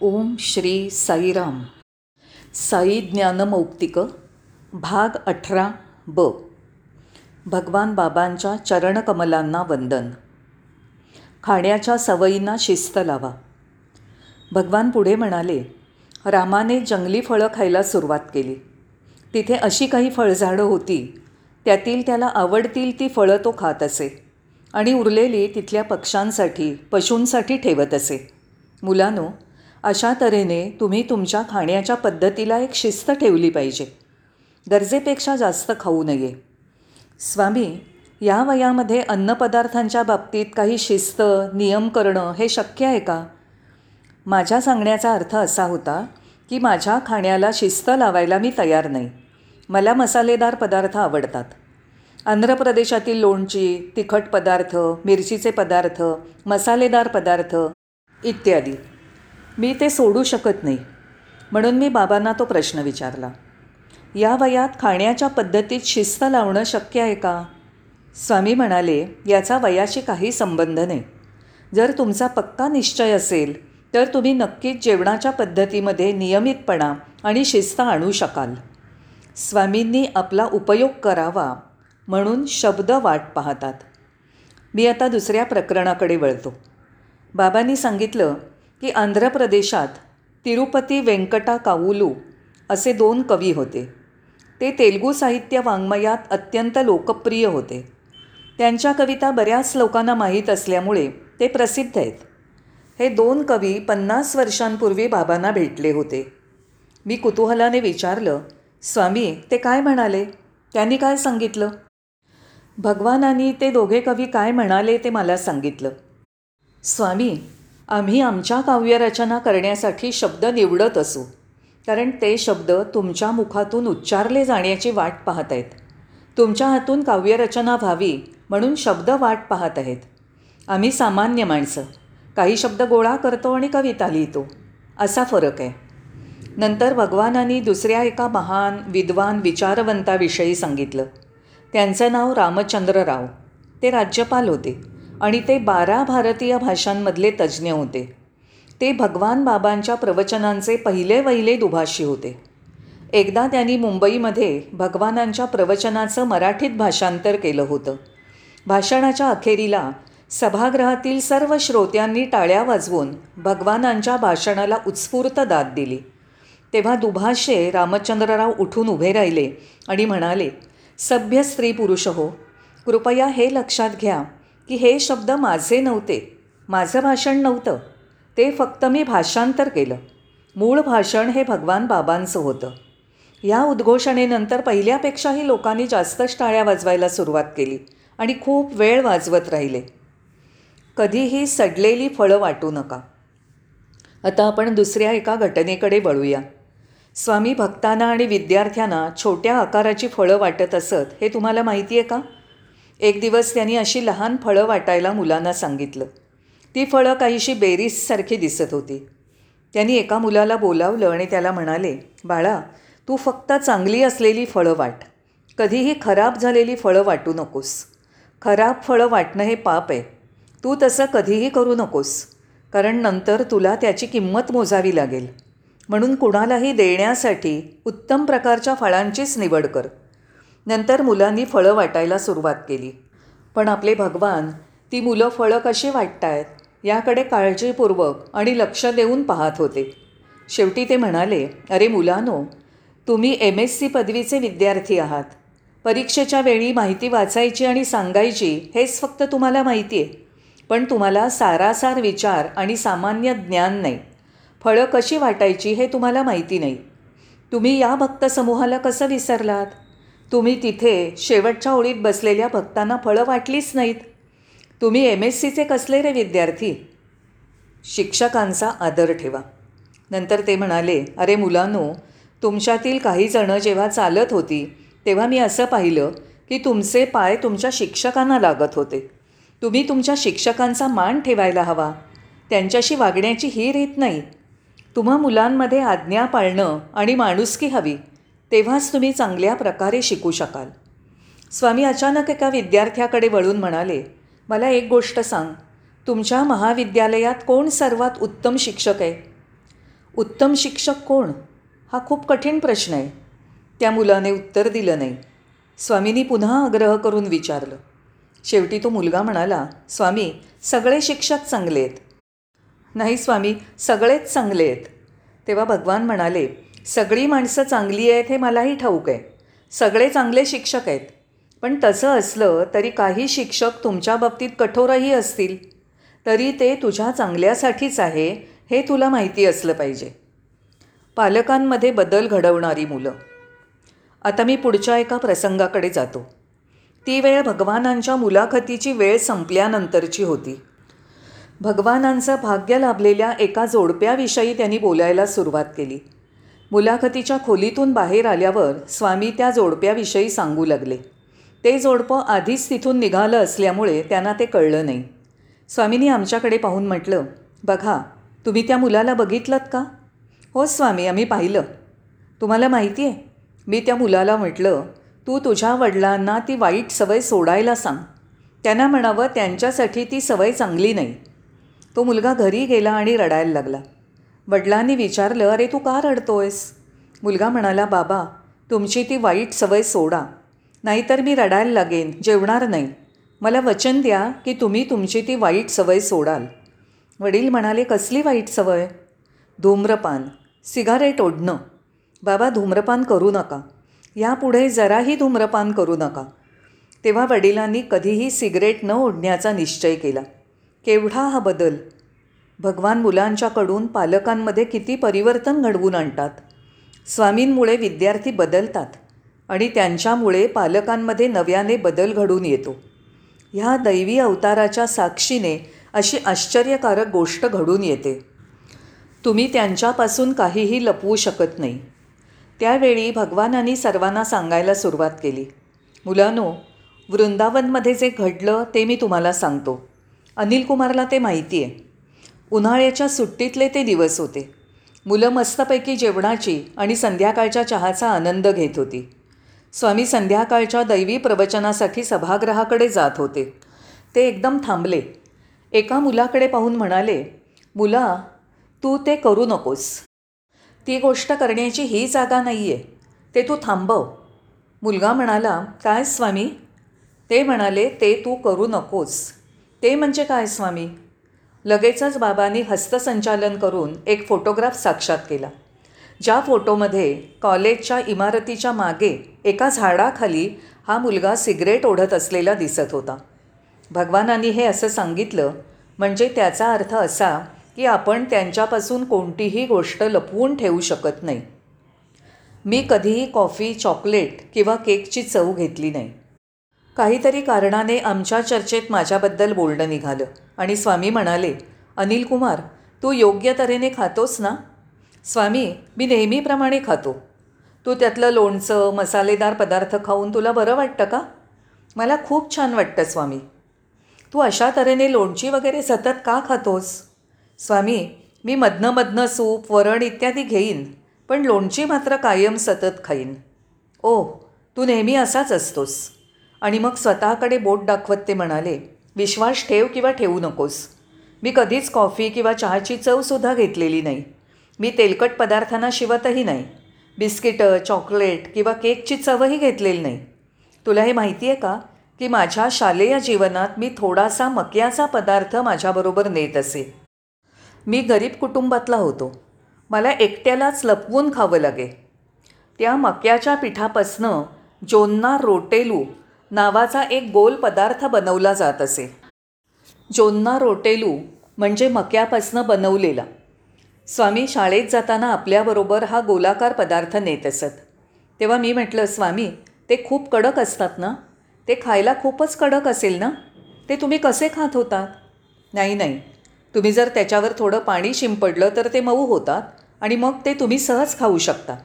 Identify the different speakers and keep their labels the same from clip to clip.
Speaker 1: ओम श्री साईराम साई ज्ञानमौक्तिक भाग अठरा ब. भगवान बाबांच्या चरणकमलांना वंदन. खाण्याच्या सवयींना शिस्त लावा. भगवान पुढे म्हणाले रामाने जंगली फळं खायला सुरुवात केली. तिथे अशी काही फळझाडं होती त्यातील त्याला आवडतील ती फळं तो खात असे. आणि उरलेली तिथल्या पक्ष्यांसाठी पशूंसाठी ठेवत असे. मुलानो अशा तऱ्हेने तुम्ही तुमच्या खाण्याच्या पद्धतीला एक शिस्त ठेवली पाहिजे. गरजेपेक्षा जास्त खाऊ नये. स्वामी या वयामध्ये अन्नपदार्थांच्या बाबतीत काही शिस्त नियम करणं हे शक्य आहे का? माझ्या सांगण्याचा अर्थ असा होता की माझ्या खाण्याला शिस्त लावायला मी तयार नाही. मला मसालेदार पदार्थ आवडतात. आंध्र प्रदेशातील लोणची तिखट पदार्थ मिरचीचे पदार्थ मसालेदार पदार्थ इत्यादी. मी ते सोडू शकत नाही. म्हणून मी बाबांना तो प्रश्न विचारला. या वयात खाण्याच्या पद्धतीत शिस्त लावणं शक्य आहे का? स्वामी म्हणाले याचा वयाशी काही संबंध नाही. जर तुमचा पक्का निश्चय असेल तर तुम्ही नक्कीच जेवणाच्या पद्धतीमध्ये नियमितपणा आणि शिस्त आणू शकाल. स्वामींनी आपला उपयोग करावा म्हणून शब्द वाट पाहतात. मी आता दुसऱ्या प्रकरणाकडे वळतो. बाबांनी सांगितलं की आंध्र प्रदेशात तिरुपती व्यंकटा काउलू असे दोन कवी होते. ते तेलगू साहित्य वाङ्मयात अत्यंत लोकप्रिय होते. त्यांच्या कविता बऱ्याच लोकांना माहीत असल्यामुळे ते प्रसिद्ध आहेत. हे दोन कवी पन्नास वर्षांपूर्वी बाबांना भेटले होते. मी कुतूहलाने विचारलं स्वामी ते काय म्हणाले? त्यांनी काय सांगितलं? भगवानांनी ते दोघे कवी काय म्हणाले ते मला सांगितलं. स्वामी आम्ही आमच्या काव्यरचना करण्यासाठी शब्द निवडत असू. कारण ते शब्द तुमच्या मुखातून उच्चारले जाण्याची वाट पाहत आहेत. तुमच्या हातून काव्यरचना व्हावी म्हणून शब्द वाट पाहत आहेत. आम्ही सामान्य माणसं. काही शब्द गोळा करतो आणि कविता लिहितो. असा फरक आहे. नंतर भगवानांनी दुसऱ्या एका महान विद्वान विचारवंताविषयी सांगितलं. त्यांचं नाव रामचंद्रराव ते राज्यपाल होते. आणि ते बारा भारतीय भाषांमधले तज्ज्ञ होते. ते भगवान बाबांच्या प्रवचनांचे पहिले वहिले दुभाषी होते. एकदा त्यांनी मुंबईमध्ये भगवानांच्या प्रवचनाचं मराठीत भाषांतर केलं होतं. भाषणाच्या अखेरीला सभागृहातील सर्व श्रोत्यांनी टाळ्या वाजवून भगवानांच्या भाषणाला उत्स्फूर्त दाद दिली. तेव्हा दुभाषे रामचंद्रराव उठून उभे राहिले आणि म्हणाले सभ्य स्त्री पुरुष हो कृपया हे लक्षात घ्या. की हे शब्द माझे नव्हते. माझं भाषण नव्हतं. ते फक्त मी भाषांतर केलं. मूळ भाषण हे भगवान बाबांचं होतं. या उद्घोषणेनंतर पहिल्यापेक्षाही लोकांनी जास्तच टाळ्या वाजवायला सुरुवात केली आणि खूप वेळ वाजवत राहिले. कधीही सडलेली फळं वाटू नका. आता आपण दुसऱ्या एका घटनेकडे वळूया. स्वामी भक्तांना आणि विद्यार्थ्यांना छोट्या आकाराची फळं वाटत असत हे तुम्हाला माहिती आहे का? एक दिवस त्यांनी अशी लहान फळं वाटायला मुलांना सांगितलं. ती फळं काहीशी बेरीजसारखी दिसत होती. त्यांनी एका मुलाला बोलावलं आणि त्याला म्हणाले बाळा तू फक्त चांगली असलेली फळं वाट. कधीही खराब झालेली फळं वाटू नकोस. खराब फळं वाटणं हे पाप आहे. तू तसं कधीही करू नकोस कारण नंतर तुला त्याची किंमत मोजावी लागेल. म्हणून कुणालाही देण्यासाठी उत्तम प्रकारच्या फळांचीच निवड कर. नंतर मुलांनी फळं वाटायला सुरुवात केली. पण आपले भगवान ती मुलं फळं कशी वाटतायत याकडे काळजीपूर्वक आणि लक्ष देऊन पाहत होते. शेवटी ते म्हणाले अरे मुलानो तुम्ही एम एस सी पदवीचे विद्यार्थी आहात. परीक्षेच्या वेळी माहिती वाचायची आणि सांगायची हेच फक्त तुम्हाला माहिती आहे पण तुम्हाला सारासार विचार आणि सामान्य ज्ञान नाही. फळं कशी वाटायची हे तुम्हाला माहिती नाही. तुम्ही या भक्तसमूहाला कसं विसरलात? तुम्ही तिथे शेवटच्या ओळीत बसलेल्या भक्तांना फळं वाटलीच नाहीत. तुम्ही एम एस सीचे कसले रे विद्यार्थी? शिक्षकांचा आदर ठेवा. नंतर ते म्हणाले अरे मुलांनो तुमच्यातील काही जणं जेव्हा चालत होती तेव्हा मी असं पाहिलं की तुमचे पाय तुमच्या शिक्षकांना लागत होते. तुम्ही तुमच्या शिक्षकांचा मान ठेवायला हवा. त्यांच्याशी वागण्याची ही रीत नाही. तुम्हा मुलांमध्ये आज्ञा पाळणं आणि माणुसकी हवी. तेव्हाच तुम्ही चांगल्या प्रकारे शिकू शकाल. स्वामी अचानक एका विद्यार्थ्याकडे वळून म्हणाले मला एक गोष्ट सांग. तुमच्या महाविद्यालयात कोण सर्वात उत्तम शिक्षक आहे? उत्तम शिक्षक कोण? हा खूप कठीण प्रश्न आहे. त्या मुलाने उत्तर दिलं नाही. स्वामींनी पुन्हा आग्रह करून विचारलं. शेवटी तो मुलगा म्हणाला स्वामी सगळे शिक्षक चांगले आहेत. नाही स्वामी सगळेच चांगले आहेत. तेव्हा भगवान म्हणाले सगळी माणसं चांगली आहेत हे मलाही ठाऊक आहे. सगळे चांगले शिक्षक आहेत. पण तसं असलं तरी काही शिक्षक तुमच्या बाबतीत कठोरही असतील. तरी ते तुझ्या चांगल्यासाठीच आहे हे तुला माहिती असलं पाहिजे. पालकांमध्ये बदल घडवणारी मुलं. आता मी पुढच्या एका प्रसंगाकडे जातो. ती वेळ भगवानांच्या मुलाखतीची वेळ संपल्यानंतरची होती. भगवानांचं भाग्य लाभलेल्या एका जोडप्याविषयी त्यांनी बोलायला सुरुवात केली. मुलाखतीच्या खोलीतून बाहेर आल्यावर स्वामी त्या जोडप्याविषयी सांगू लागले. ते जोडपं आधीच तिथून निघालं असल्यामुळे त्यांना ते कळलं नाही. स्वामींनी आमच्याकडे पाहून म्हटलं बघा तुम्ही त्या मुलाला बघितलं का? हो स्वामी आम्ही पाहिलं. तुम्हाला माहिती आहे मी त्या मुलाला म्हटलं तू तुझ्या वडिलांना ती वाईट सवय सोडायला सांग. त्यांना म्हणावं त्यांच्यासाठी ती सवय चांगली नाही. तो मुलगा घरी गेला आणि रडायला लागला. वडिलांनी विचारलं अरे तू का रडतोयस? मुलगा म्हणाला बाबा तुमची ती वाईट सवय सोडा. नाहीतर मी रडायला लागेन जेवणार नाही. मला वचन द्या की तुम्ही तुमची ती वाईट सवय सोडाल. वडील म्हणाले कसली वाईट सवय? धूम्रपान. सिगारेट ओढणं. बाबा धूम्रपान करू नका. यापुढे जराही धूम्रपान करू नका. तेव्हा वडिलांनी कधीही सिगरेट न ओढण्याचा निश्चय केला. केवढा हा बदल. भगवान मुलांच्याकडून पालकांमध्ये किती परिवर्तन घडवून आणतात? स्वामींमुळे विद्यार्थी बदलतात आणि त्यांच्यामुळे पालकांमध्ये नव्याने बदल घडून येतो. ह्या दैवी अवताराच्या साक्षीने अशी आश्चर्यकारक गोष्ट घडून येते. तुम्ही त्यांच्यापासून काहीही लपवू शकत नाही. त्यावेळी भगवानांनी सर्वांना सांगायला सुरुवात केली. मुलानो वृंदावनमध्ये जे घडलं ते मी तुम्हाला सांगतो. अनिल कुमारला ते माहिती आहे उन्हाळ्याच्या सुट्टीतले ते दिवस होते. मुलं मस्तपैकी जेवणाची आणि संध्याकाळच्या चहाचा आनंद घेत होती. स्वामी संध्याकाळच्या दैवी प्रवचनासाठी सभागृहाकडे जात होते. ते एकदम थांबले. एका मुलाकडे पाहून म्हणाले मुला तू ते करू नकोस. ती गोष्ट करण्याची ही जागा नाही आहे ते तू थांबव. मुलगा म्हणाला काय स्वामी? ते म्हणाले ते तू करू नकोस. ते म्हणजे काय स्वामी? लगेचच बाबांनी हस्तसंचालन करून एक फोटोग्राफ साक्षात केला. ज्या फोटोमध्ये कॉलेजच्या इमारतीच्या मागे एका झाडाखाली हा मुलगा सिगरेट ओढत असलेला दिसत होता. भगवानांनी हे असं सांगितलं म्हणजे त्याचा अर्थ असा की आपण त्यांच्यापासून कोणतीही गोष्ट लपवून ठेवू शकत नाही. मी कधीही कॉफी चॉकलेट किंवा केकची चव घेतली नाही. काहीतरी कारणाने आमच्या चर्चेत माझ्याबद्दल बोलणं निघालं. आणि स्वामी म्हणाले अनिल कुमार तू योग्य तऱ्हेने खातोस ना? स्वामी मी नेहमीप्रमाणे खातो. तू त्यातलं लोणचं मसालेदार पदार्थ खाऊन तुला बरं वाटतं का? मला खूप छान वाटतं स्वामी. तू अशा तऱ्हेने लोणची वगैरे सतत का खातोस? स्वामी मी मधनं मधनं सूप वरण इत्यादी घेईन पण लोणची मात्र कायम सतत खाईन. ओ तू नेहमी असाच असतोस. आणि मग स्वतःकडे बोट दाखवत ते म्हणाले विश्वास ठेव किंवा ठेवू नकोस. मी कधीच कॉफी किंवा चहाची चवसुद्धा घेतलेली नाही. मी तेलकट पदार्थांना शिवतही नाही. बिस्किटं चॉकलेट किंवा केकची चवही घेतलेली नाही. तुला हे माहिती आहे का की माझ्या शालेय जीवनात मी थोडासा मक्याचा पदार्थ माझ्याबरोबर नेत असे. मी गरीब कुटुंबातला होतो. मला एकट्यालाच लपवून खावं लागे. त्या मक्याच्या पिठापासनं जोन्ना रोटेलू नावाचा एक गोल पदार्थ बनवला जात असे. जोन्ना रोटेलू म्हणजे मक्यापासनं बनवलेला. स्वामी शाळेत जाताना आपल्याबरोबर हा गोलाकार पदार्थ नेत असत. तेव्हा मी म्हटलं स्वामी ते खूप कडक असतात ना? ते खायला खूपच कडक असेल ना? ते तुम्ही कसे खात होतात? नाही नाही. तुम्ही जर त्याच्यावर थोडं पाणी शिंपडलं तर ते मऊ होतात आणि मग ते तुम्ही सहज खाऊ शकता.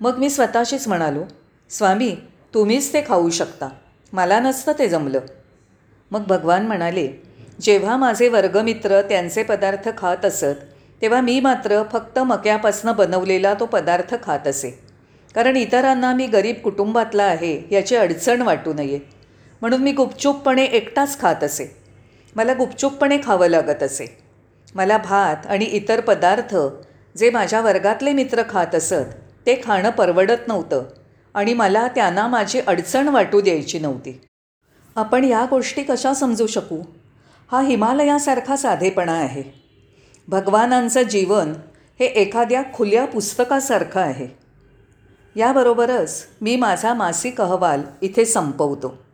Speaker 1: मग मी स्वतःशीच म्हणालो स्वामी तुम्हीच ते खाऊ शकता. मला नसतं ते जमलं. मग भगवान म्हणाले जेव्हा माझे वर्गमित्र त्यांचे पदार्थ खात असत तेव्हा मी मात्र फक्त मक्यापासनं बनवलेला तो पदार्थ खात असे. कारण इतरांना मी गरीब कुटुंबातला आहे याची अडचण वाटू नये. म्हणून मी गुपचूपपणे एकटाच खात असे. मला गुपचूपपणे खावं लागत असे. मला भात आणि इतर पदार्थ जे माझ्या वर्गातले मित्र खात असत ते खाणं परवडत नव्हतं. आणि मला त्यांना माझी अडचण वाटू द्यायची नव्हती. आपण या गोष्टी कशा समजू शकू? हा हिमालयासारखा साधेपणा आहे. भगवानांचं जीवन हे एखाद्या खुल्या पुस्तकासारखं आहे. याबरोबरच मी माझा मासिक अहवाल इथे संपवतो.